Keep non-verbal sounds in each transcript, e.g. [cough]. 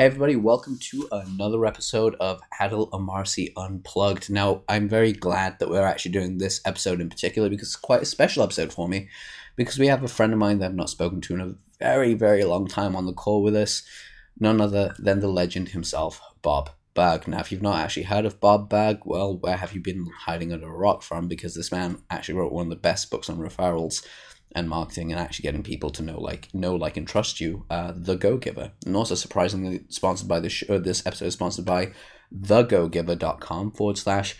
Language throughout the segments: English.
Hey, everybody, welcome to another episode of Adil Amarsi Unplugged. Now, I'm very glad that we're actually doing this episode in particular because it's quite a special episode for me because we have a friend of mine that I've not spoken to in a very, very long time on the call with us, none other than the legend himself, Bob Burg. Now, if you've not actually heard of Bob Burg, well, where have you been hiding under a rock from? Because this man actually wrote one of the best books on referrals and marketing and actually getting people to know like know like and trust you uh, the go giver and also surprisingly sponsored by this show this episode is sponsored by thegogiver.com forward slash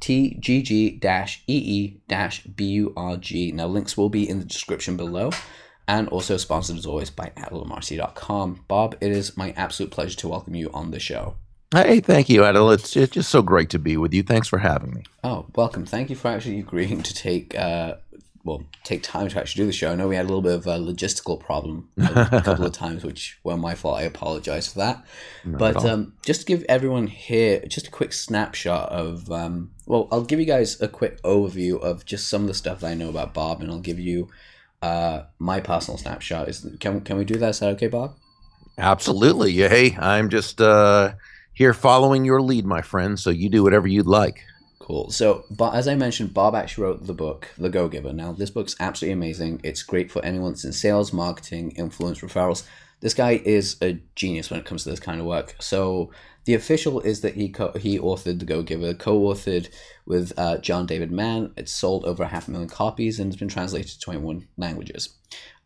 tgg dash ee dash burg now links will be in the description below and also sponsored as always by adilamarsi.com bob it is my absolute pleasure to welcome you on the show Hey, thank you, Adil. It's, it's just so great to be with you. Thanks for having me. Oh, welcome. Thank you for actually agreeing to take uh, well take time to actually do the show. I know we had a little bit of a logistical problem [laughs] a couple of times, which were my fault. I apologize for that. Not but um, just to give everyone here just a quick snapshot of um, well, I'll give you guys a quick overview of just some of the stuff that I know about Bob, and I'll give you uh, my personal snapshot. Is can can we do that? Is that okay, Bob? Absolutely. Hey, I'm just uh, here following your lead, my friend. So you do whatever you'd like. Cool. So, but as I mentioned, Bob actually wrote the book, The Go Giver. Now, this book's absolutely amazing. It's great for anyone that's in sales, marketing, influence, referrals. This guy is a genius when it comes to this kind of work. So, the official is that he co- he authored The Go Giver, co-authored with uh, John David Mann. It's sold over a half a million copies and it's been translated to 21 languages.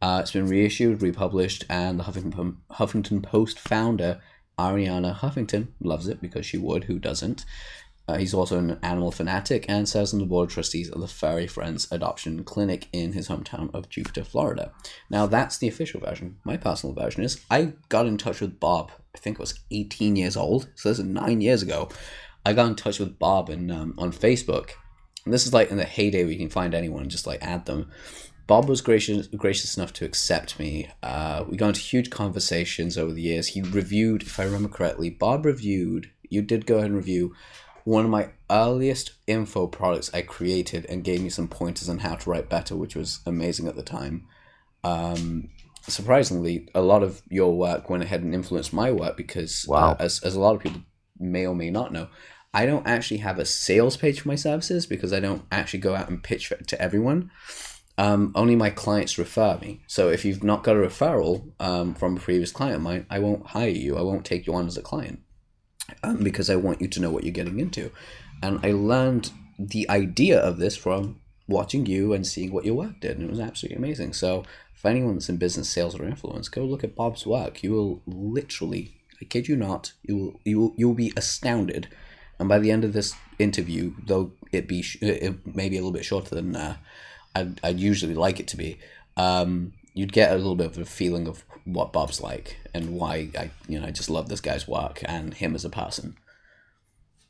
Uh, it's been reissued, republished, and the Huffington, Huffington Post founder Arianna Huffington loves it because she would. Who doesn't? Uh, he's also an animal fanatic and serves on the board of trustees of the Furry Friends Adoption Clinic in his hometown of Jupiter, Florida. Now, that's the official version. My personal version is I got in touch with Bob, I think I was 18 years old, so this is nine years ago. I got in touch with Bob um, on Facebook. And this is like in the heyday where you can find anyone and just like add them. Bob was gracious gracious enough to accept me. Uh, we got into huge conversations over the years. He reviewed, if I remember correctly, Bob reviewed, you did go ahead and review one of my earliest info products I created and gave me some pointers on how to write better, which was amazing at the time. Um, surprisingly, a lot of your work went ahead and influenced my work because, uh, wow. uh, as, as a lot of people may or may not know, I don't actually have a sales page for my services because I don't actually go out and pitch to everyone. Um, only my clients refer me. So if you've not got a referral um, from a previous client of mine, I won't hire you. I won't take you on as a client um, because I want you to know what you're getting into. And I learned the idea of this from watching you and seeing what your work did, and it was absolutely amazing. So, for anyone that's in business, sales, or influence, go look at Bob's work. You will literally, I kid you not, you will you will you will be astounded. And by the end of this interview, though it be it may be a little bit shorter than uh, I'd, I'd usually like it to be, um, you'd get a little bit of a feeling of what Bob's like and why I you know I just love this guy's work and him as a person.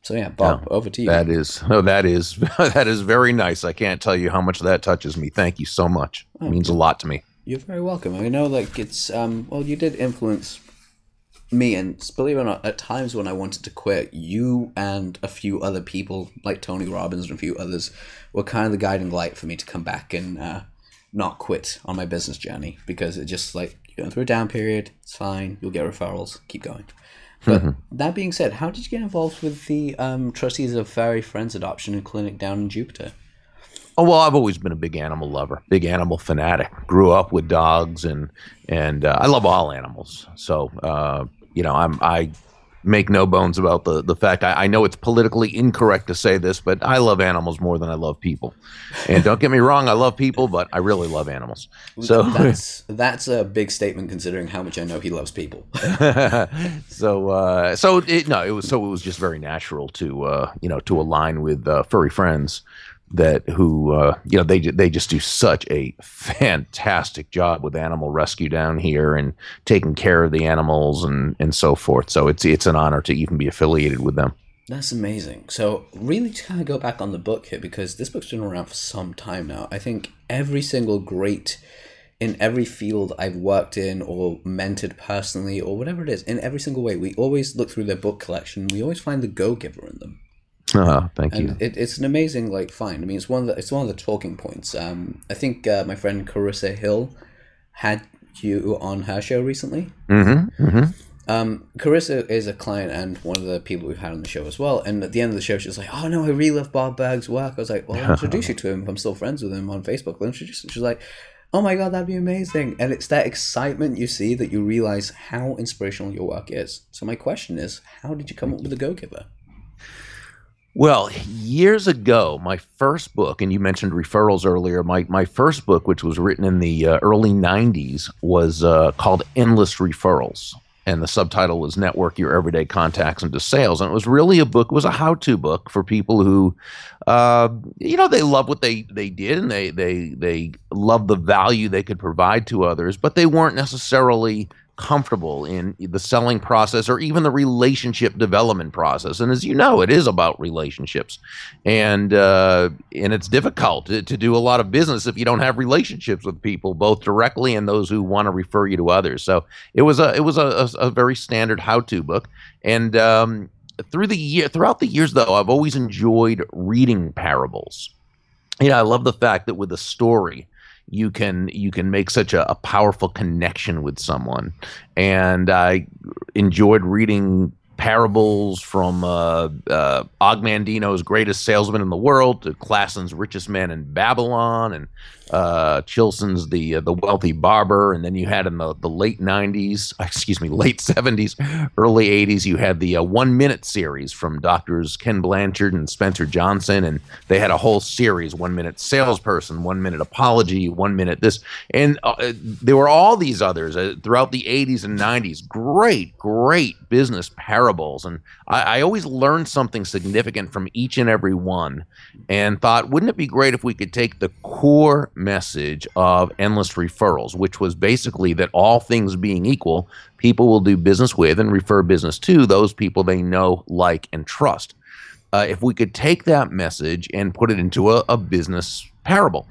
So yeah, Bob, yeah, over to you. That is [laughs] oh, that is [laughs] that is very nice. I can't tell you how much that touches me. Thank you so much. Oh, it means a lot to me. You're very welcome. I know like it's um well you did influence me and believe it or not, at times when I wanted to quit, you and a few other people like Tony Robbins and a few others were kind of the guiding light for me to come back and uh, not quit on my business journey because it just like going through a down period, it's fine, you'll get referrals, keep going. But mm-hmm. that being said, how did you get involved with the um, trustees of Furry Friends Adoption and Clinic down in Jupiter? Oh well, I've always been a big animal lover, big animal fanatic. Grew up with dogs, and and uh, I love all animals. So uh, you know, I'm I make no bones about the the fact I, I, know it's politically incorrect to say this, but I love animals more than I love people. And don't get me wrong, I love people, but I really love animals. So that's [laughs] that's a big statement considering how much I know he loves people. [laughs] so uh, so it, no, it was so it was just very natural to uh, you know to align with uh, furry friends that who uh, you know they they just do such a fantastic job with animal rescue down here and taking care of the animals and and so forth. So it's it's an honor to even be affiliated with them. That's amazing. So really to kind of go back on the book here because this book's been around for some time now. I think every single great in every field I've worked in or mentored personally or whatever it is, in every single way, we always look through their book collection. We always find the go giver in them. Oh, thank and you. It, it's an amazing like find. I mean, it's one of the it's one of the talking points. Um, I think uh, my friend Carissa Hill had you on her show recently. Mm-hmm, mm-hmm. Um, Carissa is a client and one of the people we've had on the show as well. And at the end of the show, she was like, "Oh no, I really love Bob Burg's work." I was like, "Well, I'll introduce you to him. If I'm still friends with him on Facebook." I'll introduce him. She's like, "Oh my god, that'd be amazing!" And it's that excitement you see that you realize how inspirational your work is. So my question is, how did you come up with the Go Giver? Well, years ago, my first book, and you mentioned referrals earlier. My my first book, which was written in the uh, early '90s, was uh, called Endless Referrals, and the subtitle was "Network Your Everyday Contacts into Sales." And it was really a book. It was a how-to book for people who, uh, you know, they love what they they did, and they they they love the value they could provide to others, but they weren't necessarily comfortable in the selling process or even the relationship development process. And as you know, it is about relationships, and uh, and it's difficult to, to, do a lot of business if you don't have relationships with people, both directly and those who want to refer you to others. So it was a it was a, a, a very standard how to book, and um, through the year throughout the years though, I've always enjoyed reading parables. You know, I love the fact that with a story you can you can make such a, a, powerful connection with someone. And i enjoyed reading parables from uh, uh, Og Mandino's greatest salesman in the world to Clason's richest man in Babylon and uh, Chilton's the uh, the wealthy barber, and then you had in the, the late '90s, [laughs] excuse me, late '70s, early '80s, you had the uh, one minute series from doctors Ken Blanchard and Spencer Johnson, and they had a whole series: one minute salesperson, one minute apology, one minute this, and uh, there were all these others uh, throughout the '80s and '90s. Great, great business parables, and I, I always learned something significant from each and every one, and thought, wouldn't it be great if we could take the core message of endless referrals, which was basically that all things being equal, people will do business with and refer business to those people they know, like, and trust. Uh, if we could take that message and put it into a, a business parable.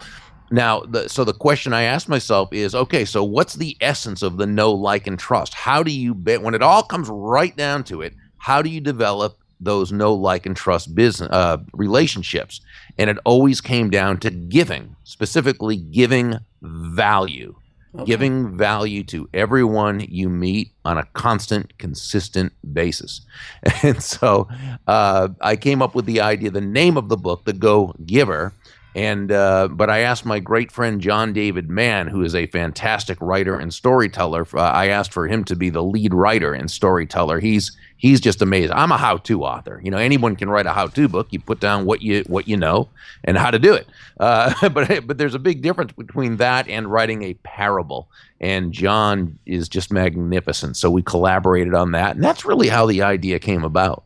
Now, the, so the question I ask myself is, okay, so what's the essence of the know, like, and trust? How do you, when it all comes right down to it, how do you develop those no like, and trust business uh, relationships? and it always came down to giving, specifically giving value. Okay. Giving value to everyone you meet on a constant, consistent basis. [laughs] And so uh, I came up with the idea, the name of the book, The Go Giver, and uh, but I asked my great friend John David Mann, who is a fantastic writer and storyteller. Uh, I asked for him to be the lead writer and storyteller. He's he's just amazing. I'm a how-to author. You know, anyone can write a how-to book. You put down what you what you know and how to do it. Uh, [laughs] but but there's a big difference between that and writing a parable. And John is just magnificent. So we collaborated on that, and that's really how the idea came about.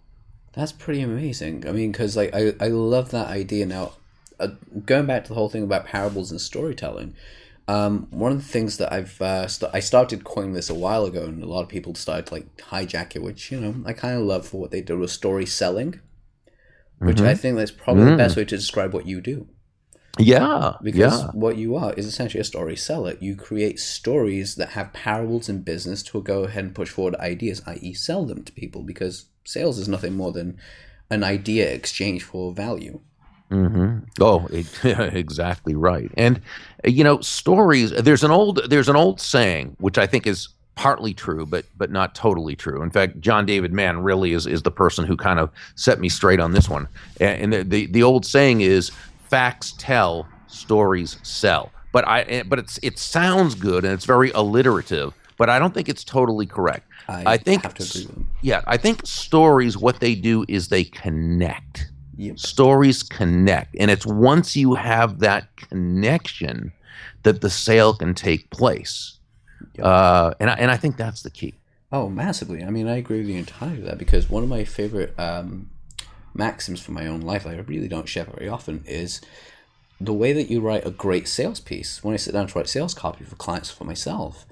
That's pretty amazing. I mean, because like I I love that idea now uh, going back to the whole thing about parables and storytelling, um, one of the things that I've uh, st- I started coining this a while ago, and a lot of people started to, like hijack it, which you know I kind of love for what they do with story selling, which mm-hmm. I think that's probably mm. the best mm. way to describe what you do. Yeah, because yeah. what you are is essentially a story seller. You create stories that have parables in business to go ahead and push forward ideas, i.e., sell them to people. Because sales is nothing more than an idea exchange for value. Mm-hmm. Oh, [laughs] exactly right. And you know, stories. There's an old there's an old saying which I think is partly true, but but not totally true. In fact, John David Mann really is is the person who kind of set me straight on this one. And the the, the old saying is, "Facts tell, stories sell." But I eh, but it's it sounds good and it's very alliterative, but I don't think it's totally correct. I, I think yeah, I think stories what they do is they connect Yep. Stories connect. And it's once you have that connection that the sale can take place. Yep. Uh, and, I, and I think that's the key. Oh, massively. I mean, I agree with you entirely with that because one of my favorite um, maxims for my own life, I really don't share very often, is the way that you write a great sales piece when I sit down to write sales copy for clients for myself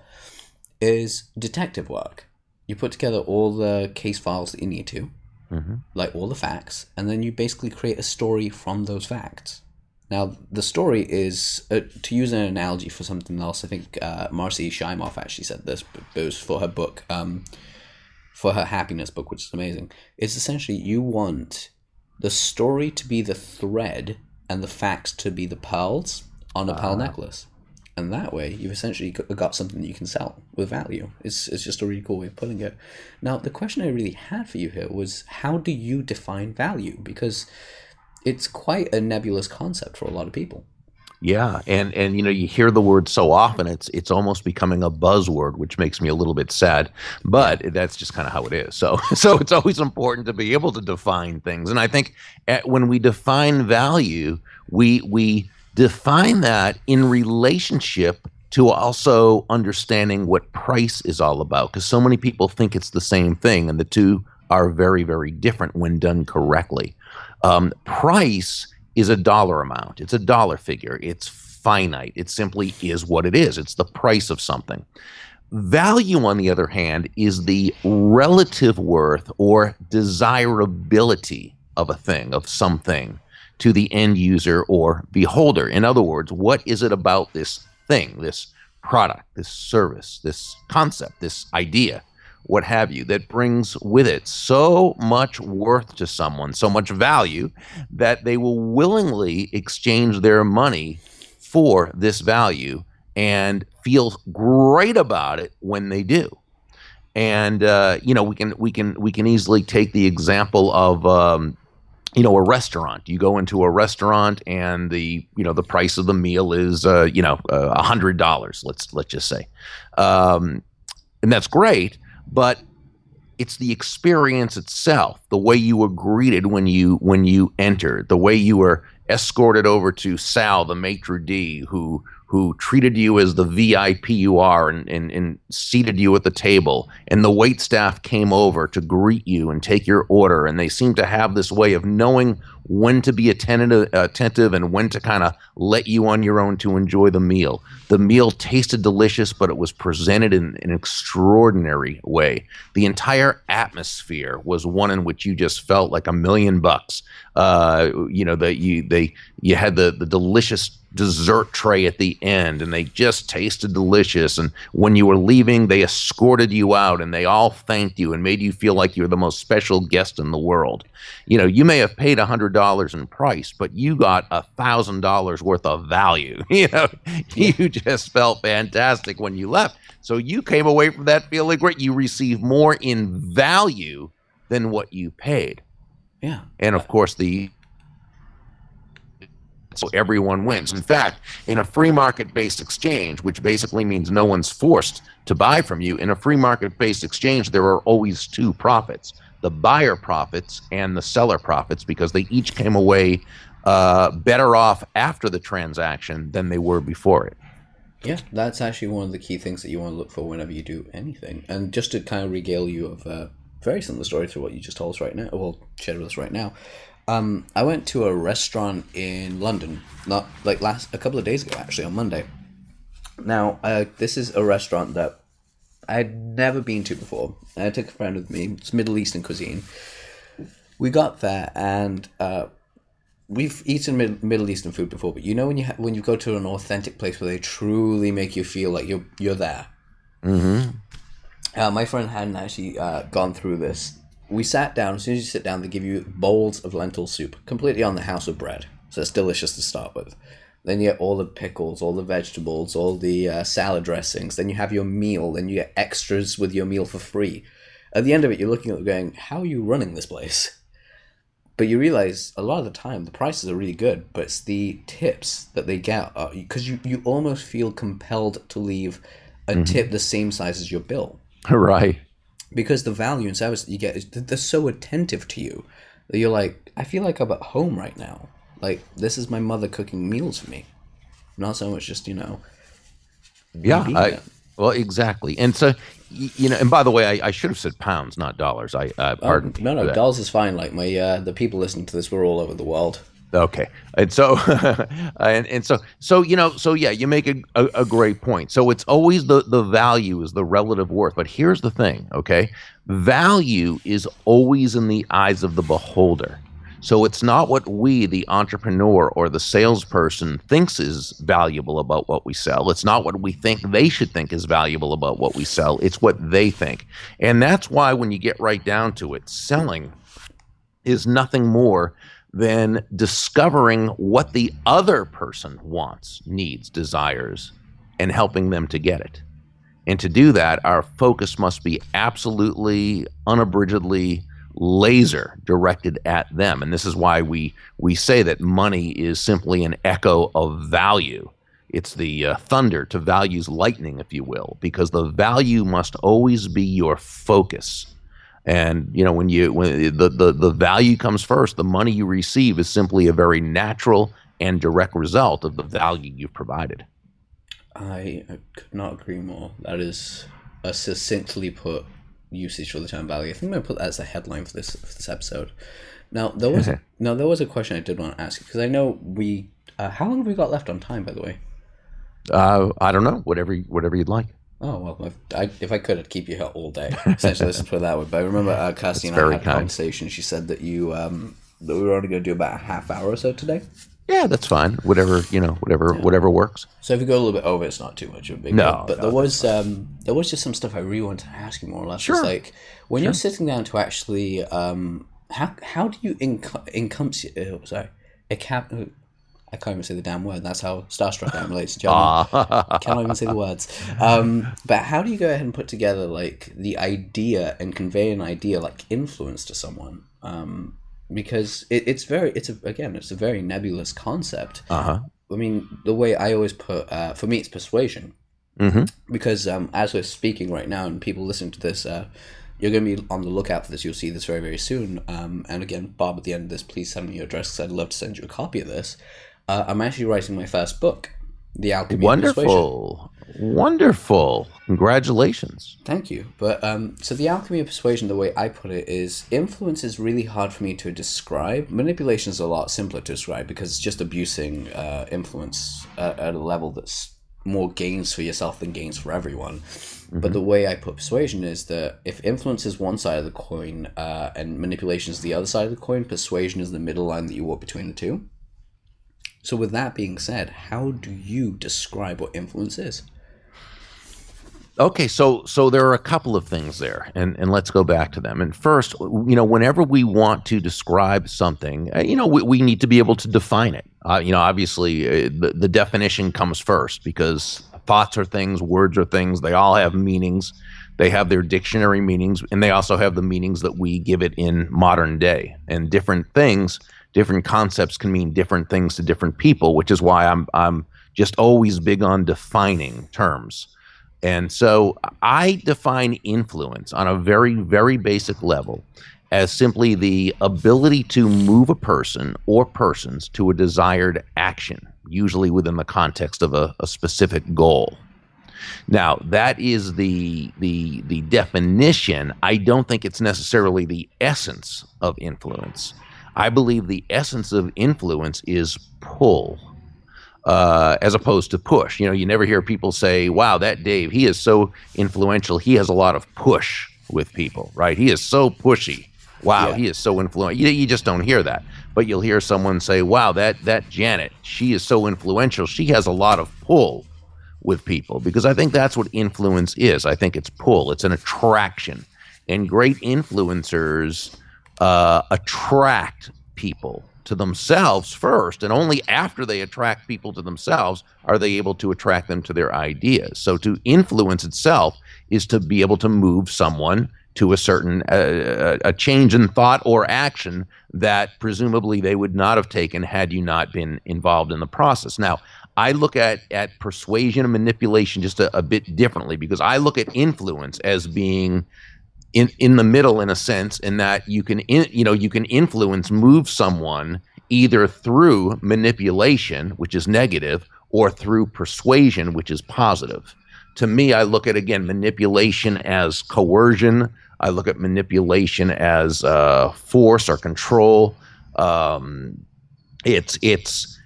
is detective work. You put together all the case files that you need to mm-hmm. like all the facts, and then you basically create a story from those facts. Now, the story is, uh, to use an analogy for something else, I think uh, Marci Shimoff actually said this, but it was for her book, um, for her happiness book, which is amazing. It's essentially you want the story to be the thread and the facts to be the pearls on a uh pearl ah. necklace. And that way you've essentially got something that you can sell with value. It's it's just a really cool way of putting it. Now the question I really had for you here was how do you define value because it's quite a nebulous concept for a lot of people. Yeah, and and you know you hear the word so often it's it's almost becoming a buzzword, which makes me a little bit sad. But that's just kind of how it is. So [laughs] so it's always important to be able to define things, and I think at, when we define value, we we define that in relationship to also understanding what price is all about, because so many people think it's the same thing, and the two are very very different when done correctly. Um, price is a dollar amount. It's a dollar figure. It's finite. It simply is what it is. It's the price of something. Value, on the other hand, is the relative worth or desirability of a thing, of something, to the end user or beholder. In other words, what is it about this thing, this product, this service, this concept, this idea what have you, that brings with it so much worth to someone, so much value, that they will willingly exchange their money for this value and feel great about it when they do. And uh, you know, we can we can we can easily take the example of um, you know a restaurant. You go into a restaurant and the you know the price of the meal is uh, you know uh, a hundred dollars let's let's just say. Um, and that's great but it's the experience itself, the way you were greeted when you when you entered, the way you were escorted over to Sal, the maitre d, who who treated you as the VIP you are and, and, and seated you at the table. And the wait staff came over to greet you and take your order. And they seem to have this way of knowing when to be attentive, attentive and when to kind of let you on your own to enjoy the meal. The meal tasted delicious, but it was presented in, in an extraordinary way. The entire atmosphere was one in which you just felt like a million bucks. Uh, you know that you they you had the the delicious dessert tray at the end and they just tasted delicious. And when you were leaving they escorted you out and they all thanked you and made you feel like you're the most special guest in the world. You know you may have paid a hundred dollars in price but you got a thousand dollars worth of value. [laughs] You know you just felt fantastic when you left. So you came away from that feeling great. You received more in value than what you paid. Yeah. And of course the so everyone wins. In fact, in a free market based exchange, which basically means no one's forced to buy from you, in a free market based exchange, there are always two profits the buyer profits and the seller profits because they each came away uh, better off after the transaction than they were before it. Yeah, that's actually one of the key things that you want to look for whenever you do anything. And just to kind of regale you of a very similar story to what you just told us right now, well, shared with us right now, um, I went to a restaurant in London, not like last a couple of days ago, actually on Monday. Now, uh, this is a restaurant that I had never been to before. I took a friend with me. It's Middle Eastern cuisine. We got there and uh, we've eaten mid- Middle Eastern food before, but you know when you ha- when you go to an authentic place where they truly make you feel like you're you're there. Mm-hmm. Uh, my friend hadn't actually uh, gone through this we sat down. As soon as you sit down, they give you bowls of lentil soup, completely on the house of bread. So it's delicious to start with. Then you get all the pickles, all the vegetables, all the uh, salad dressings. Then you have your meal. Then you get extras with your meal for free. At the end of it, you're looking at it going, "How are you running this place?" [laughs] But you realize a lot of the time the prices are really good, but it's the tips that they get because you you almost feel compelled to leave a mm-hmm. tip the same size as your bill. [laughs] Right because the value and service that you get is they're so attentive to you that you're like, I feel like I'm at home right now. Like this is my mother cooking meals for me, not so much just you know. Yeah, I, well, exactly, and so you know, and by the way, I, I should have said pounds, not dollars. I uh, pardon. Oh, no, no, dollars is fine. Like my uh, the people listening to this, we're all over the world. Okay, and so [laughs] and, and so so you know so yeah, you make a, a, a, great point. So it's always the the value is the relative worth. But here's the thing, okay? Value is always in the eyes of the beholder. So it's not what we, the entrepreneur or the salesperson, thinks is valuable about what we sell. It's not what we think they should think is valuable about what we sell. It's what they think, and that's why when you get right down to it, selling is nothing more than discovering what the other person wants, needs, desires, and helping them to get it. And to do that, our focus must be absolutely, unabridgedly laser directed at them. And this is why we, we say that money is simply an echo of value. It's the uh, thunder to value's lightning, if you will, because the value must always be your focus. And you know when you when the, the the value comes first, the money you receive is simply a very natural and direct result of the value you've provided. I, could not agree more. That is a succinctly put usage for the term value. I think I'm gonna put that as a headline for this for this episode. Now there was now there was a question I did want to ask because I know we. Uh, how long have we got left on time, by the way? Uh, I don't know. Whatever whatever you'd like. Oh well, if I, if I could, I'd keep you here all day. [laughs] Essentially, let's put it that way. But I remember uh, Cassie and I had a conversation. She said that you um, that we were only going to do about a half hour or so today. Yeah, that's fine. Whatever you know, whatever yeah. whatever works. So if you go a little bit over, it's not too much of a big no, deal. But no, there was um, there was just some stuff I really wanted to ask you more or less. Sure. It's like when sure. you're sitting down to actually um, how how do you enc- encompass uh, sorry a cap I can't even say the damn word. That's how starstruck I am, ladies and gentlemen. I can't even say the words. Um, but how do you go ahead and put together like the idea and convey an idea like influence to someone? Um, because it, it's very, it's a, again, it's a very nebulous concept. Uh-huh. I mean, the way I always put, uh, for me, it's persuasion. Mm-hmm. Because um, as we're speaking right now, and people listening to this, uh, you're going to be on the lookout for this. You'll see this very, very soon. Um, and again, Bob, at the end of this, please send me your address because I'd love to send you a copy of this uh, I'm actually writing my first book, The Alchemy of Persuasion. Wonderful. Wonderful. Congratulations. Thank you. But um, so the alchemy of persuasion, the way I put it, is influence is really hard for me to describe. Manipulation is a lot simpler to describe because it's just abusing uh, influence at, at, a level that's more gains for yourself than gains for everyone. Mm-hmm. But the way I put persuasion is that if influence is one side of the coin uh, and manipulation is the other side of the coin, persuasion is the middle line that you walk between the two. So, with that being said, how do you describe what influence is? Okay, so so there are a couple of things there, and and let's go back to them. And first, you know, whenever we want to describe something, uh, you know, we, we need to be able to define it. Uh, you know, obviously, uh, the the definition comes first because thoughts are things, words are things. They all have meanings. They have their dictionary meanings, and they also have the meanings that we give it in modern day. And different things different concepts can mean different things to different people, which is why I'm I'm just always big on defining terms. And so I define influence on a very, very basic level as simply the ability to move a person or persons to a desired action, usually within the context of a, a specific goal. Now, that is the, the, the definition. I don't think it's necessarily the essence of influence. I believe the essence of influence is pull. Uh, as opposed to push. You know, you never hear people say, "Wow, that Dave, he is so influential. He has a lot of push with people, right? He is so pushy. Wow, yeah. he is so influential." You, you just don't hear that. But you'll hear someone say, "Wow, that that Janet, she is so influential. She has a lot of pull with people." Because I think that's what influence is. I think it's pull. It's an attraction, and great influencers uh, attract people to themselves first, and only after they attract people to themselves are they able to attract them to their ideas. So to influence itself is to be able to move someone to a certain uh, a change in thought or action that presumably they would not have taken had you not been involved in the process. Now, I look at at persuasion and manipulation just a, a bit differently because I look at influence as being in in the middle in a sense in that you can in, you know you can influence move someone either through manipulation which is negative or through persuasion which is positive. To me i look at again manipulation as coercion. I look at manipulation as uh, force or control. Um, it's it's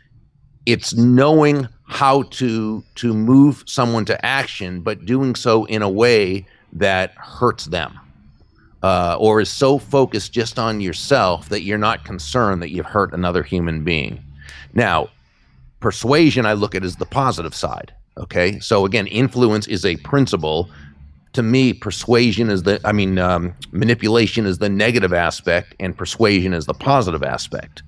it's knowing how to to move someone to action but doing so in a way that hurts them uh, or is so focused just on yourself that you're not concerned that you've hurt another human being. Now, persuasion I look at as the positive side. Okay, so again, influence is a principle. To me, persuasion is the, I mean, um, manipulation is the negative aspect, and persuasion is the positive aspect.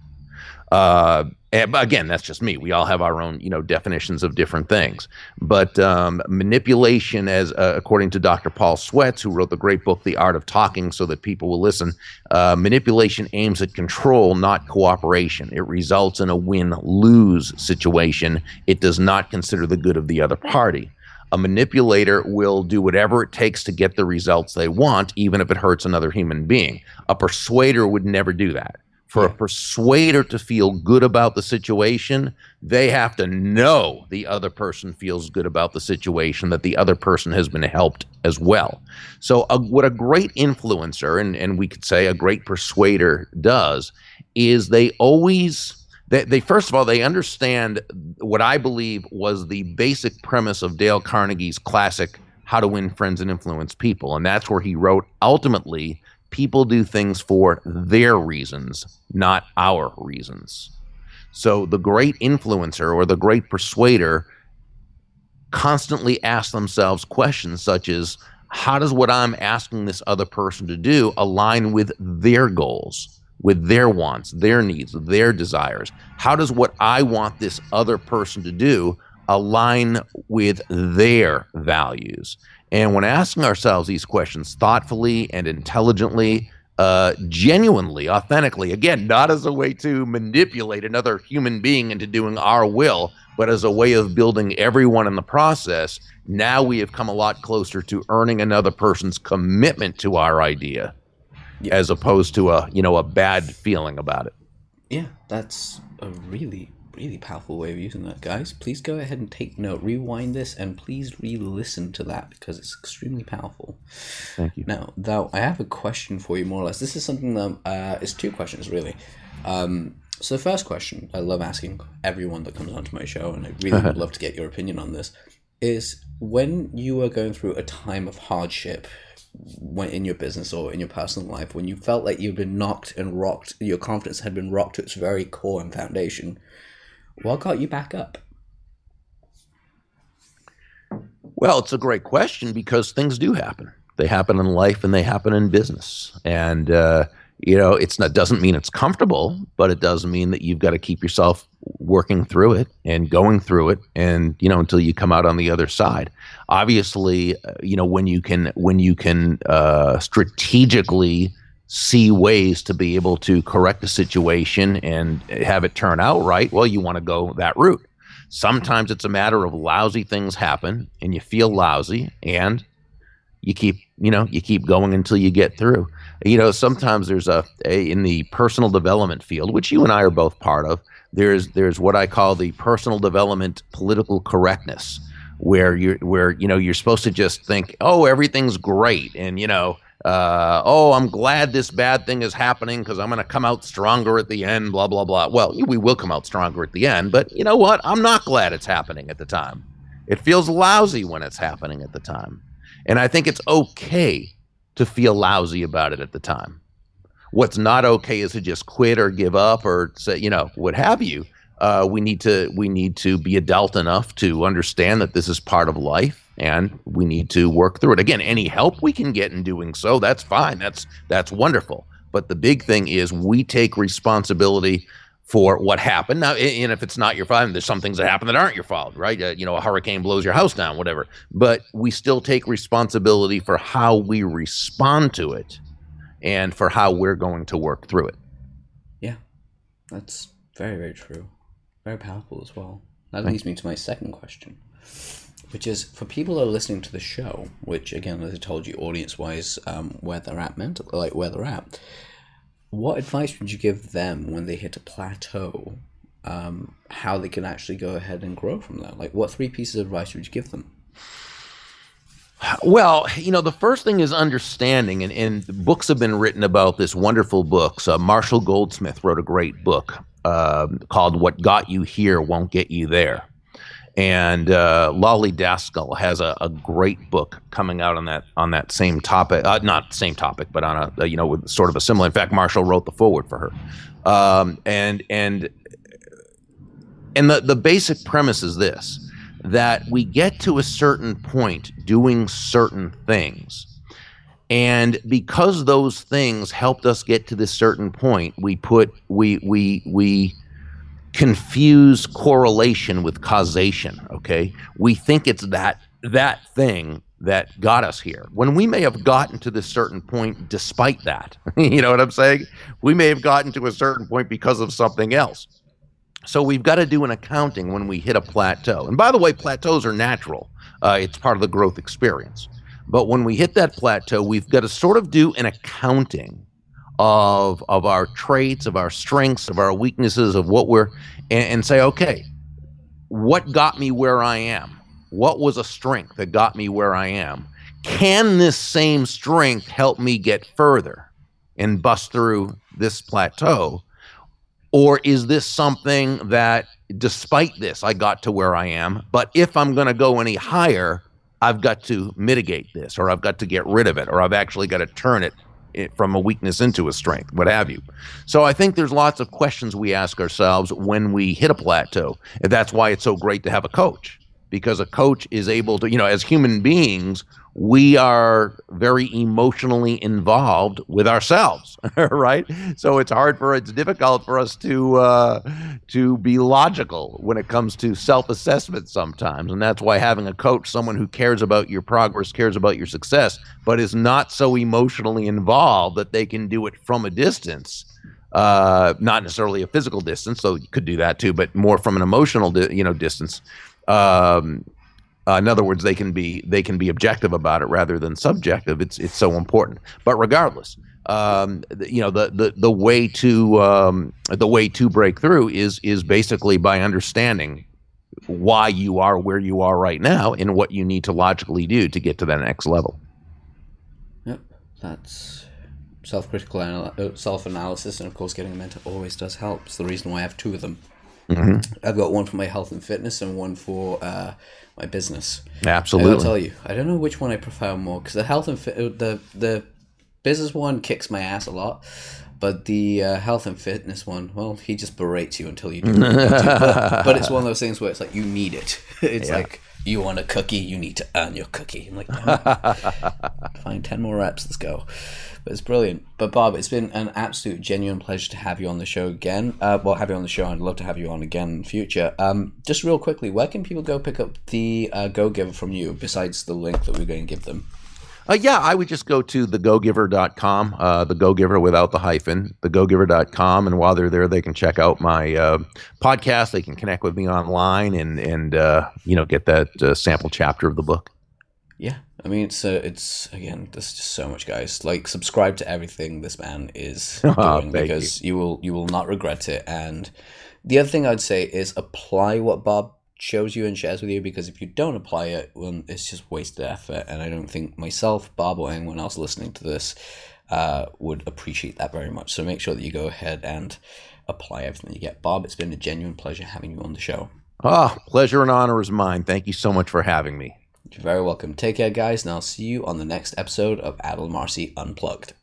Uh, again, that's just me. We all have our own, you know, definitions of different things. But um, manipulation, as uh, according to Dr. Paul Swets, who wrote the great book *The Art of Talking* so that people will listen, uh, manipulation aims at control, not cooperation. It results in a win-lose situation. It does not consider the good of the other party. A manipulator will do whatever it takes to get the results they want, even if it hurts another human being. A persuader would never do that for a persuader to feel good about the situation, they have to know the other person feels good about the situation, that the other person has been helped as well. So, a, what a great influencer, and, and we could say a great persuader, does is they always. They, they first of all they understand what I believe was the basic premise of Dale Carnegie's classic "How to Win Friends and Influence People," and that's where he wrote ultimately people do things for their reasons, not our reasons. So the great influencer or the great persuader constantly ask themselves questions such as how does what I'm asking this other person to do align with their goals, with their wants, their needs, their desires? How does what I want this other person to do align with their values? And when asking ourselves these questions thoughtfully and intelligently, uh, genuinely, authentically, again, not as a way to manipulate another human being into doing our will, but as a way of building everyone in the process, now we have come a lot closer to earning another person's commitment to our idea as opposed to a you know a bad feeling about it. Yeah that's a really really powerful way of using that, guys. Please go ahead and take note, rewind this, and please re-listen to that because it's extremely powerful. Thank you. Now, though, I have a question for you, more or less. This is something that uh, it's two questions really. Um, so the first question, I love asking everyone that comes onto my show, and I really would [laughs] love to get your opinion on this, is when you are going through a time of hardship when in your business or in your personal life when you felt like you'd been knocked and rocked your confidence had been rocked to its very core and foundation what got you back up? Well, it's a great question because things do happen. They happen in life and they happen in business. And, uh, you know, it's not doesn't mean it's comfortable, but it does mean that you've got to keep yourself working through it and going through it, and you know until you come out on the other side. Obviously, uh, you know when you can when you can uh, strategically see ways to be able to correct the situation and have it turn out right, well, you want to go that route. Sometimes it's a matter of lousy things happen and you feel lousy and you keep, you know, you keep going until you get through. You know, sometimes there's a, a in the personal development field, which you and I are both part of, there's there's what I call the personal development political correctness where you're where you know you're supposed to just think, "Oh, everything's great." And you know, uh, oh, I'm glad this bad thing is happening because I'm going to come out stronger at the end, blah, blah, blah. Well, we will come out stronger at the end, but you know what? I'm not glad it's happening at the time. It feels lousy when it's happening at the time. And I think it's okay to feel lousy about it at the time. What's not okay is to just quit or give up or say, you know, what have you. Uh, we need to we need to be adult enough to understand that this is part of life and we need to work through it. Again, any help we can get in doing so, that's fine. That's that's wonderful. But the big thing is we take responsibility for what happened. Now, and if it's not your fault, there's some things that happen that aren't your fault, right? Uh, you know, a hurricane blows your house down, whatever. But we still take responsibility for how we respond to it and for how we're going to work through it. Yeah, that's very, very true. Very powerful as well. That leads me to my second question which is for people that are listening to the show, which again, as I told you, audience wise, um, where they're at mental, like where they're at. What advice would you give them when they hit a plateau? Um, how they can actually go ahead and grow from that? Like, what three pieces of advice would you give them? Well, you know, the first thing is understanding, and, and books have been written about this. Wonderful books. Uh, Marshall Goldsmith wrote a great book uh, called "What Got You Here Won't Get You There." and uh, Lolly Daskal has a, a, great book coming out on that on that same topic, uh, not same topic, but on a, you know with sort of a similar. In fact, Marshall wrote the foreword for her, um, and and and the the basic premise is this: that we get to a certain point doing certain things. And because those things helped us get to this certain point, we put we we we confuse correlation with causation. Okay, we think it's that that thing that got us here when we may have gotten to this certain point despite that. [laughs] you know what I'm saying? We may have gotten to a certain point because of something else. So we've got to do an accounting when we hit a plateau. And by the way, plateaus are natural. Uh, it's part of the growth experience. But when we hit that plateau, we've got to sort of do an accounting of of our traits, of our strengths, of our weaknesses, of what we're, and, and say, okay, what got me where I am? What was a strength that got me where I am? Can this same strength help me get further and bust through this plateau? Or is this something that, despite this, I got to where I am? But if I'm going to go any higher, I've got to mitigate this, or I've got to get rid of it, or I've actually got to turn it eh, from a weakness into a strength, what have you. So I think there's lots of questions we ask ourselves when we hit a plateau. And that's why it's so great to have a coach because a coach is able to, you know, as human beings, we are very emotionally involved with ourselves, [laughs] right? So it's hard for it's difficult for us to uh, to be logical when it comes to self assessment sometimes, and that's why having a coach, someone who cares about your progress, cares about your success, but is not so emotionally involved that they can do it from a distance. Uh, not necessarily a physical distance, so you could do that too, but more from an emotional, di- you know, distance. Um, uh, in other words, they can be they can be objective about it rather than subjective. It's it's so important. But regardless, um, you know the, the the way to um, the way to break through is is basically by understanding why you are where you are right now and what you need to logically do to get to that next level. Yep, that's self-critical anal- uh, self-analysis, and of course, getting a mentor always does help. It's the reason why I have two of them. Mm-hmm. I've got one for my health and fitness, and one for uh, my business. Absolutely. I'll tell you, I don't know which one I prefer more because the health and fit, the the business one kicks my ass a lot, but the uh, health and fitness one, well, he just berates you until you do. [laughs] but, but, it's one of those things where it's like you need it. [laughs] It's yeah. like you want a cookie, you need to earn your cookie. I'm like, [laughs] fine, ten more reps, let's go. But it's brilliant. But Bob, it's been an absolute genuine pleasure to have you on the show again. Uh, well, have you on the show. I'd love to have you on again in the future. Um, just real quickly, where can people go pick up the uh, Go Giver from you besides the link that we're going to give them? Uh, yeah, I would just go to thegogiver.com, uh, the go giver without the hyphen, thegogiver.com. And while they're there, they can check out my uh, podcast. They can connect with me online and, and uh, you know, get that uh, sample chapter of the book. Yeah. I mean, it's uh, it's again, there's just so much, guys. Like, subscribe to everything this man is [laughs] oh, doing because you. you will you will not regret it. And the other thing I'd say is apply what Bob shows you and shares with you because if you don't apply it, well, it's just wasted effort. And I don't think myself, Bob, or anyone else listening to this uh, would appreciate that very much. So make sure that you go ahead and apply everything you get. Bob, it's been a genuine pleasure having you on the show. Ah, oh, pleasure and honor is mine. Thank you so much for having me. You're very welcome. Take care, guys, and I'll see you on the next episode of Adil Amarsi Unplugged.